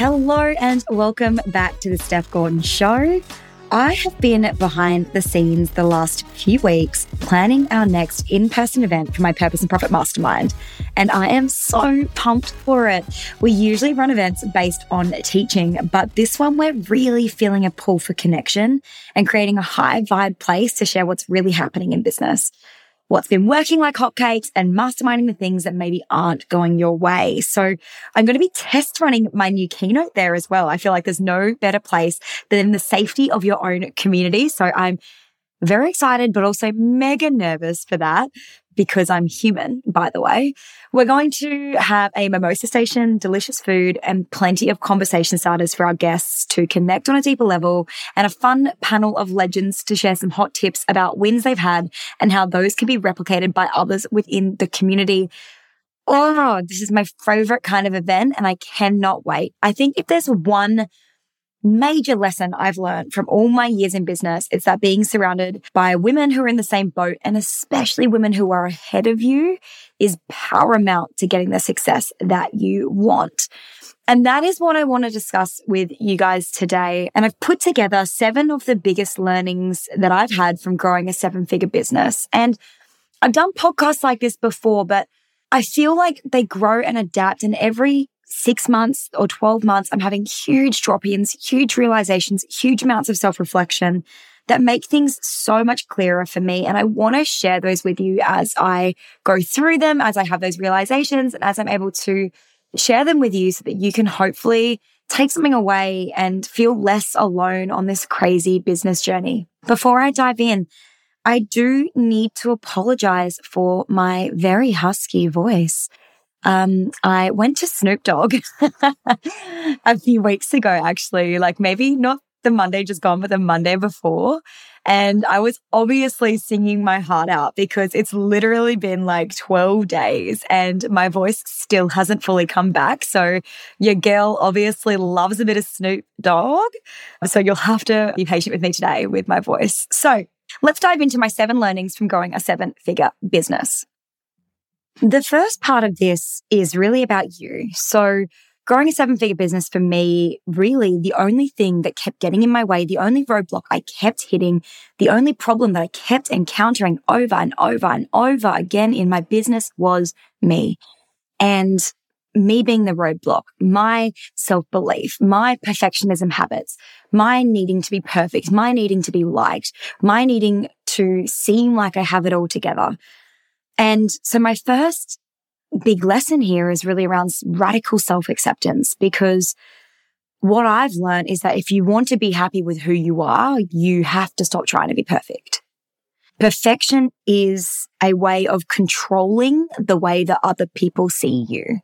Hello, and welcome back to the Steph Gorton Show. I have been behind the scenes the last few weeks planning our next in person event for my Purpose and Profit Mastermind, and I am so pumped for it. We usually run events based on teaching, but this one we're really feeling a pull for connection and creating a high vibe place to share what's really happening in business what's been working like hotcakes and masterminding the things that maybe aren't going your way. So I'm going to be test running my new keynote there as well. I feel like there's no better place than the safety of your own community. So I'm very excited, but also mega nervous for that because I'm human, by the way. We're going to have a mimosa station, delicious food, and plenty of conversation starters for our guests to connect on a deeper level, and a fun panel of legends to share some hot tips about wins they've had and how those can be replicated by others within the community. Oh, this is my favorite kind of event, and I cannot wait. I think if there's one major lesson I've learned from all my years in business is that being surrounded by women who are in the same boat and especially women who are ahead of you is paramount to getting the success that you want. And that is what I want to discuss with you guys today. And I've put together seven of the biggest learnings that I've had from growing a seven figure business. And I've done podcasts like this before, but I feel like they grow and adapt and every six months or 12 months, I'm having huge drop ins, huge realizations, huge amounts of self reflection that make things so much clearer for me. And I want to share those with you as I go through them, as I have those realizations, and as I'm able to share them with you so that you can hopefully take something away and feel less alone on this crazy business journey. Before I dive in, I do need to apologize for my very husky voice um, I went to Snoop Dogg a few weeks ago, actually, like maybe not the Monday just gone, but the Monday before. And I was obviously singing my heart out because it's literally been like 12 days and my voice still hasn't fully come back. So your girl obviously loves a bit of Snoop Dogg. So you'll have to be patient with me today with my voice. So let's dive into my seven learnings from growing a seven figure business. The first part of this is really about you. So, growing a seven figure business for me, really the only thing that kept getting in my way, the only roadblock I kept hitting, the only problem that I kept encountering over and over and over again in my business was me. And me being the roadblock, my self belief, my perfectionism habits, my needing to be perfect, my needing to be liked, my needing to seem like I have it all together. And so my first big lesson here is really around radical self acceptance because what I've learned is that if you want to be happy with who you are, you have to stop trying to be perfect. Perfection is a way of controlling the way that other people see you.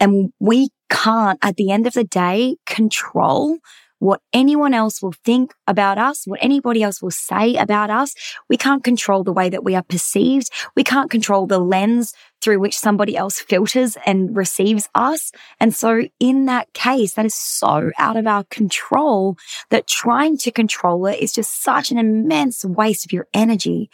And we can't, at the end of the day, control what anyone else will think about us, what anybody else will say about us. We can't control the way that we are perceived. We can't control the lens through which somebody else filters and receives us. And so in that case, that is so out of our control that trying to control it is just such an immense waste of your energy.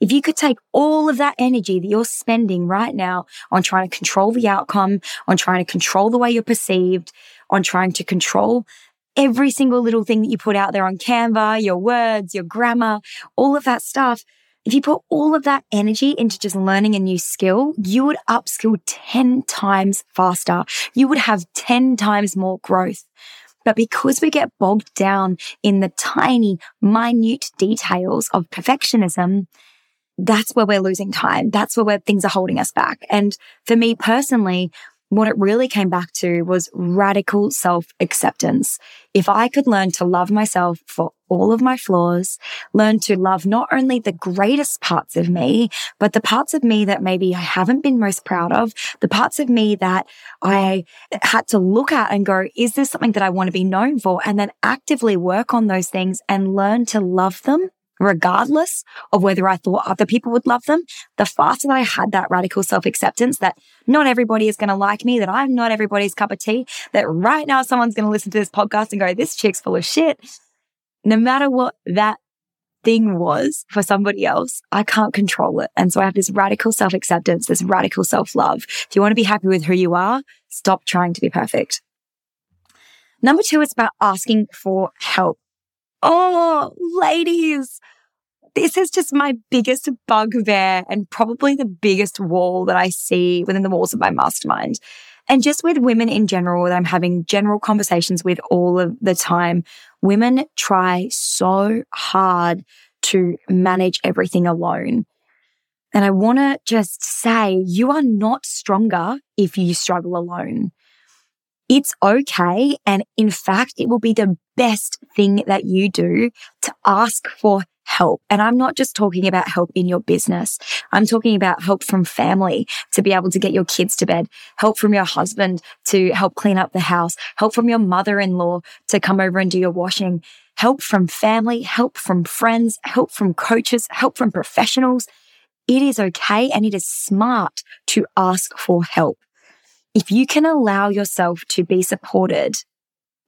If you could take all of that energy that you're spending right now on trying to control the outcome, on trying to control the way you're perceived, on trying to control every single little thing that you put out there on Canva, your words, your grammar, all of that stuff. If you put all of that energy into just learning a new skill, you would upskill 10 times faster. You would have 10 times more growth. But because we get bogged down in the tiny, minute details of perfectionism, that's where we're losing time. That's where things are holding us back. And for me personally, what it really came back to was radical self acceptance. If I could learn to love myself for all of my flaws, learn to love not only the greatest parts of me, but the parts of me that maybe I haven't been most proud of, the parts of me that I had to look at and go, is this something that I want to be known for? And then actively work on those things and learn to love them regardless of whether I thought other people would love them, the faster that I had that radical self acceptance that not everybody is going to like me, that I'm not everybody's cup of tea, that right now someone's going to listen to this podcast and go, this chick's full of shit. No matter what that thing was for somebody else, I can't control it. And so I have this radical self acceptance, this radical self love. If you want to be happy with who you are, stop trying to be perfect. Number two is about asking for help. Oh, ladies, this is just my biggest bugbear and probably the biggest wall that I see within the walls of my mastermind. And just with women in general that I'm having general conversations with all of the time, women try so hard to manage everything alone. And I want to just say you are not stronger if you struggle alone. It's okay. And in fact, it will be the best thing that you do to ask for help. And I'm not just talking about help in your business. I'm talking about help from family to be able to get your kids to bed, help from your husband to help clean up the house, help from your mother-in-law to come over and do your washing, help from family, help from friends, help from coaches, help from professionals. It is okay and it is smart to ask for help. If you can allow yourself to be supported,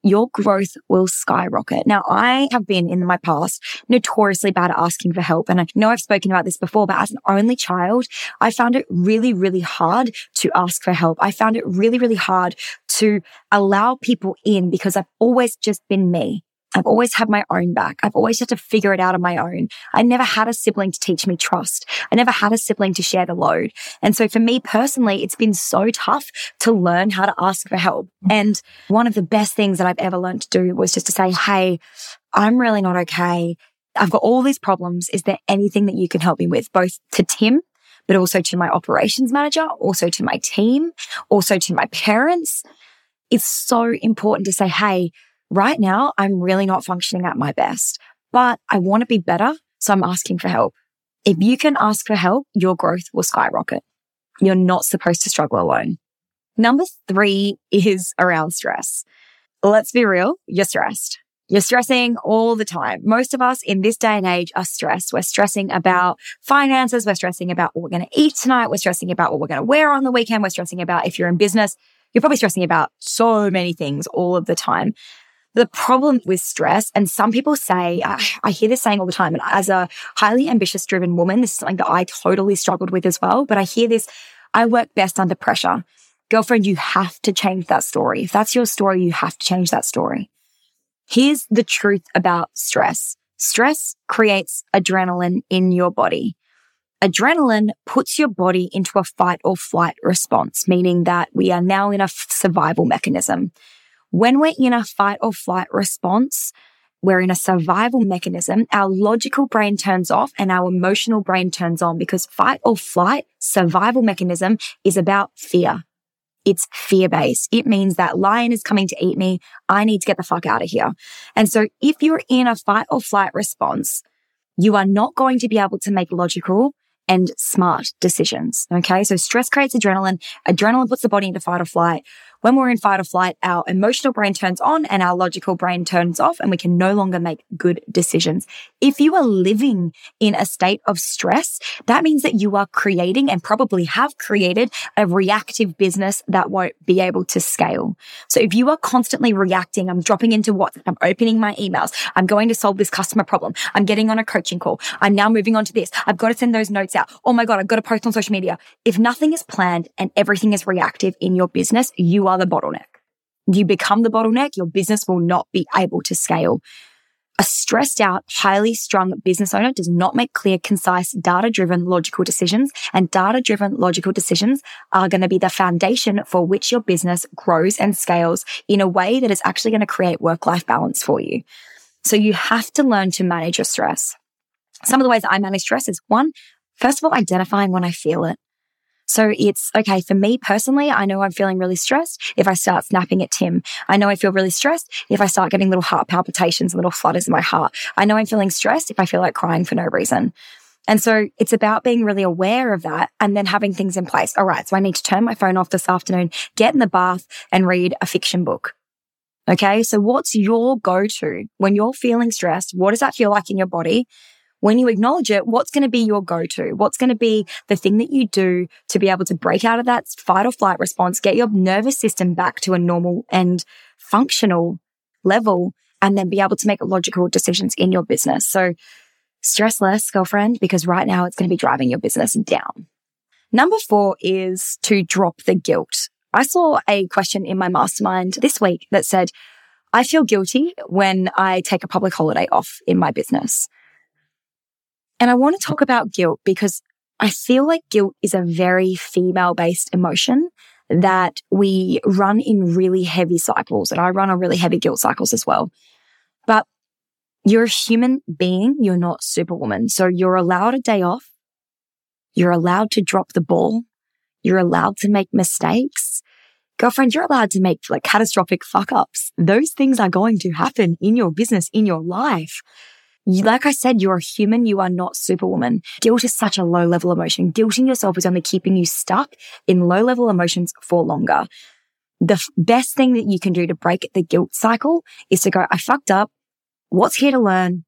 your growth will skyrocket. Now, I have been in my past notoriously bad at asking for help. And I know I've spoken about this before, but as an only child, I found it really, really hard to ask for help. I found it really, really hard to allow people in because I've always just been me. I've always had my own back. I've always had to figure it out on my own. I never had a sibling to teach me trust. I never had a sibling to share the load. And so for me personally, it's been so tough to learn how to ask for help. And one of the best things that I've ever learned to do was just to say, Hey, I'm really not okay. I've got all these problems. Is there anything that you can help me with? Both to Tim, but also to my operations manager, also to my team, also to my parents. It's so important to say, Hey, right now I'm really not functioning at my best, but I want to be better. So I'm asking for help. If you can ask for help, your growth will skyrocket. You're not supposed to struggle alone. Number three is around stress. Let's be real. You're stressed. You're stressing all the time. Most of us in this day and age are stressed. We're stressing about finances. We're stressing about what we're going to eat tonight. We're stressing about what we're going to wear on the weekend. We're stressing about if you're in business, you're probably stressing about so many things all of the time. The problem with stress, and some people say, I, hear this saying all the time, and as a highly ambitious driven woman, this is something that I totally struggled with as well. But I hear this, I work best under pressure. Girlfriend, you have to change that story. If that's your story, you have to change that story. Here's the truth about stress. Stress creates adrenaline in your body. Adrenaline puts your body into a fight or flight response, meaning that we are now in a survival mechanism. When we're in a fight or flight response, we're in a survival mechanism. Our logical brain turns off and our emotional brain turns on because fight or flight survival mechanism is about fear. It's fear based. It means that lion is coming to eat me. I need to get the fuck out of here. And so if you're in a fight or flight response, you are not going to be able to make logical and smart decisions. Okay. So stress creates adrenaline. Adrenaline puts the body into fight or flight. When we're in fight or flight, our emotional brain turns on and our logical brain turns off and we can no longer make good decisions. If you are living in a state of stress, that means that you are creating and probably have created a reactive business that won't be able to scale. So if you are constantly reacting, I'm dropping into WhatsApp, I'm opening my emails, I'm going to solve this customer problem, I'm getting on a coaching call, I'm now moving on to this, I've got to send those notes out. Oh my God, I've got to post on social media. If nothing is planned and everything is reactive in your business, you are the bottleneck. You become the bottleneck, your business will not be able to scale. A stressed out, highly strung business owner does not make clear, concise, data driven, logical decisions. And data driven, logical decisions are going to be the foundation for which your business grows and scales in a way that is actually going to create work life balance for you. So you have to learn to manage your stress. Some of the ways I manage stress is one, first of all, identifying when I feel it. So it's okay for me personally. I know I'm feeling really stressed if I start snapping at Tim. I know I feel really stressed if I start getting little heart palpitations, little flutters in my heart. I know I'm feeling stressed if I feel like crying for no reason. And so it's about being really aware of that and then having things in place. All right. So I need to turn my phone off this afternoon, get in the bath and read a fiction book. Okay. So what's your go to when you're feeling stressed? What does that feel like in your body? When you acknowledge it, what's going to be your go to? What's going to be the thing that you do to be able to break out of that fight or flight response, get your nervous system back to a normal and functional level, and then be able to make logical decisions in your business. So stress less, girlfriend, because right now it's going to be driving your business down. Number four is to drop the guilt. I saw a question in my mastermind this week that said, I feel guilty when I take a public holiday off in my business. And I want to talk about guilt because I feel like guilt is a very female based emotion that we run in really heavy cycles. And I run on really heavy guilt cycles as well. But you're a human being. You're not superwoman. So you're allowed a day off. You're allowed to drop the ball. You're allowed to make mistakes. Girlfriend, you're allowed to make like catastrophic fuck ups. Those things are going to happen in your business, in your life. Like I said, you're a human. You are not superwoman. Guilt is such a low level emotion. Guilting yourself is only keeping you stuck in low level emotions for longer. The f- best thing that you can do to break the guilt cycle is to go, I fucked up. What's here to learn?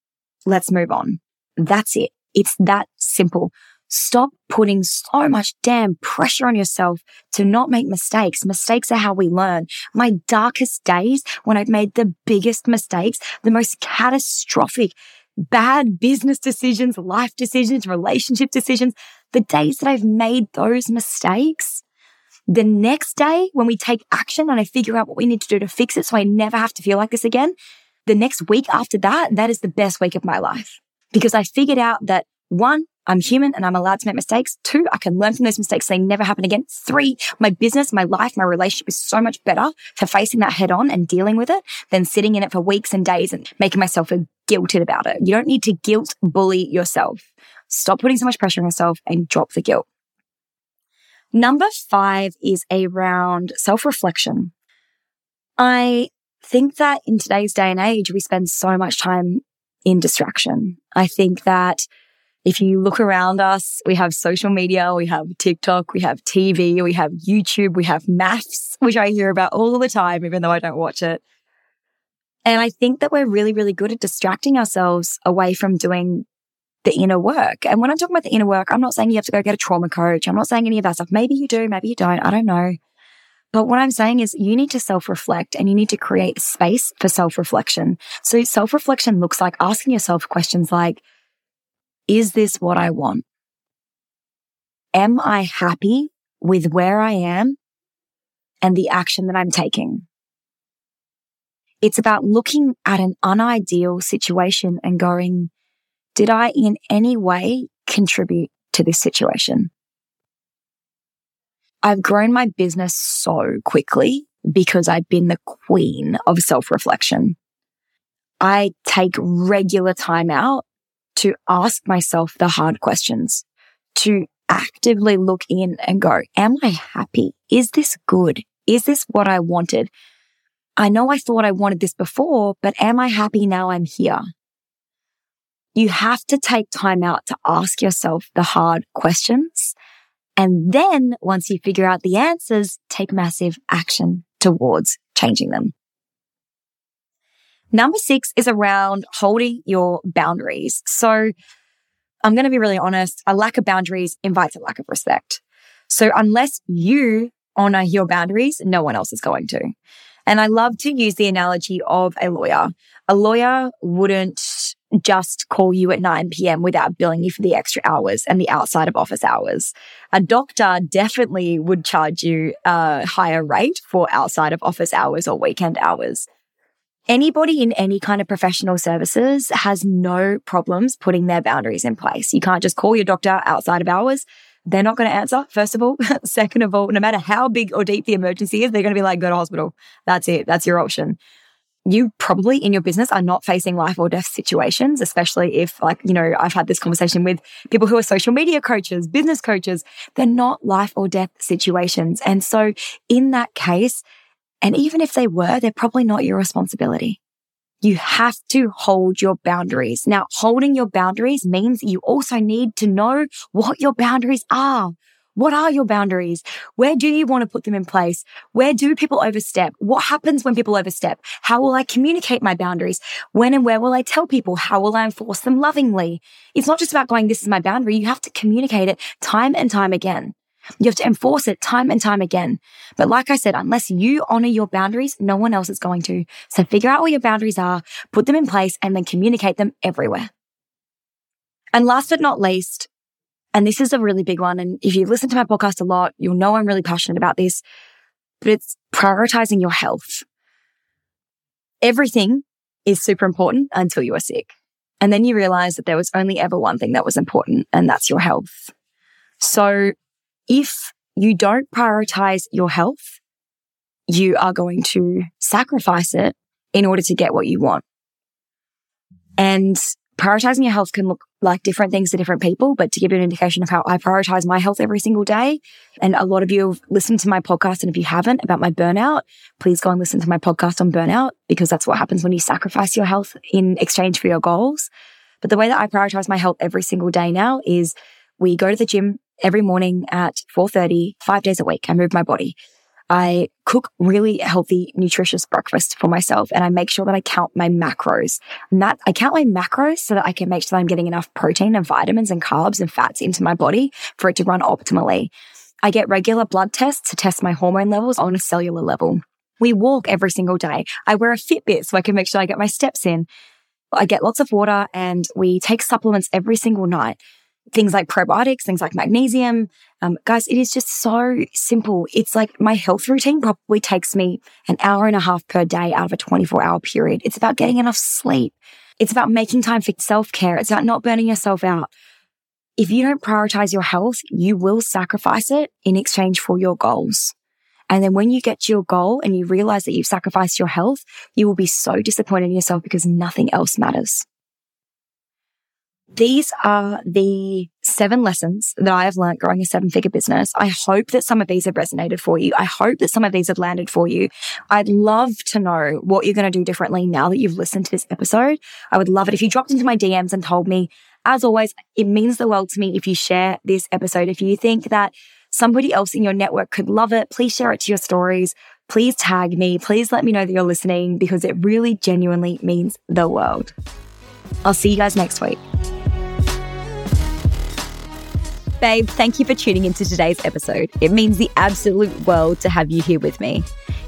Let's move on. That's it. It's that simple. Stop putting so much damn pressure on yourself to not make mistakes. Mistakes are how we learn. My darkest days when I've made the biggest mistakes, the most catastrophic, bad business decisions, life decisions, relationship decisions, the days that I've made those mistakes, the next day when we take action and I figure out what we need to do to fix it so I never have to feel like this again, the next week after that, that is the best week of my life because I figured out that one, I'm human and I'm allowed to make mistakes. Two, I can learn from those mistakes so they never happen again. Three, my business, my life, my relationship is so much better for facing that head on and dealing with it than sitting in it for weeks and days and making myself feel guilted about it. You don't need to guilt bully yourself. Stop putting so much pressure on yourself and drop the guilt. Number five is around self reflection. I think that in today's day and age, we spend so much time in distraction. I think that if you look around us, we have social media, we have TikTok, we have TV, we have YouTube, we have MAFS, which I hear about all the time, even though I don't watch it. And I think that we're really, really good at distracting ourselves away from doing the inner work. And when I'm talking about the inner work, I'm not saying you have to go get a trauma coach. I'm not saying any of that stuff. Maybe you do, maybe you don't. I don't know. But what I'm saying is you need to self reflect and you need to create space for self reflection. So self reflection looks like asking yourself questions like, is this what I want? Am I happy with where I am and the action that I'm taking? It's about looking at an unideal situation and going, did I in any way contribute to this situation? I've grown my business so quickly because I've been the queen of self reflection. I take regular time out to ask myself the hard questions, to actively look in and go, am I happy? Is this good? Is this what I wanted? I know I thought I wanted this before, but am I happy now I'm here? You have to take time out to ask yourself the hard questions. And then once you figure out the answers, take massive action towards changing them. Number six is around holding your boundaries. So I'm going to be really honest. A lack of boundaries invites a lack of respect. So unless you honor your boundaries, no one else is going to. And I love to use the analogy of a lawyer. A lawyer wouldn't just call you at 9 p.m. without billing you for the extra hours and the outside of office hours. A doctor definitely would charge you a higher rate for outside of office hours or weekend hours. Anybody in any kind of professional services has no problems putting their boundaries in place. You can't just call your doctor outside of hours. They're not going to answer, first of all. Second of all, no matter how big or deep the emergency is, they're going to be like, go to hospital. That's it. That's your option. You probably in your business are not facing life or death situations, especially if, like, you know, I've had this conversation with people who are social media coaches, business coaches. They're not life or death situations. And so in that case, and even if they were, they're probably not your responsibility. You have to hold your boundaries. Now, holding your boundaries means you also need to know what your boundaries are. What are your boundaries? Where do you want to put them in place? Where do people overstep? What happens when people overstep? How will I communicate my boundaries? When and where will I tell people? How will I enforce them lovingly? It's not just about going, this is my boundary. You have to communicate it time and time again. You have to enforce it time and time again. But like I said, unless you honor your boundaries, no one else is going to. So figure out what your boundaries are, put them in place, and then communicate them everywhere. And last but not least, and this is a really big one. And if you've listened to my podcast a lot, you'll know I'm really passionate about this, but it's prioritizing your health. everything is super important until you are sick. And then you realize that there was only ever one thing that was important, and that's your health. So if you don't prioritize your health, you are going to sacrifice it in order to get what you want. And prioritizing your health can look like different things to different people, but to give you an indication of how I prioritize my health every single day. And a lot of you have listened to my podcast. And if you haven't about my burnout, please go and listen to my podcast on burnout because that's what happens when you sacrifice your health in exchange for your goals. But the way that I prioritize my health every single day now is we go to the gym every morning at 4.30, five days a week. I move my body. I cook really healthy, nutritious breakfast for myself and I make sure that I count my macros. And that I count my macros so that I can make sure that I'm getting enough protein and vitamins and carbs and fats into my body for it to run optimally. I get regular blood tests to test my hormone levels on a cellular level. We walk every single day. I wear a Fitbit so I can make sure I get my steps in. I get lots of water and we take supplements every single night things like probiotics, things like magnesium. Um, guys, it is just so simple. It's like my health routine probably takes me an hour and a half per day out of a 24 hour period. It's about getting enough sleep. It's about making time for self care. It's about not burning yourself out. If you don't prioritize your health, you will sacrifice it in exchange for your goals. And then when you get to your goal and you realize that you've sacrificed your health, you will be so disappointed in yourself because nothing else matters. These are the seven lessons that I have learned growing a seven figure business. I hope that some of these have resonated for you. I hope that some of these have landed for you. I'd love to know what you're going to do differently now that you've listened to this episode. I would love it if you dropped into my DMs and told me, as always, it means the world to me if you share this episode. If you think that somebody else in your network could love it, please share it to your stories. Please tag me. Please let me know that you're listening because it really genuinely means the world. I'll see you guys next week. Babe, thank you for tuning into today's episode. It means the absolute world to have you here with me.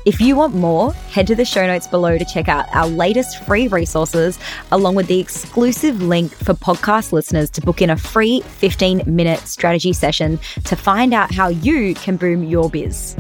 If you want more, head to the show notes below to check out our latest free resources, along with the exclusive link for podcast listeners to book in a free 15 minute strategy session to find out how you can boom your biz.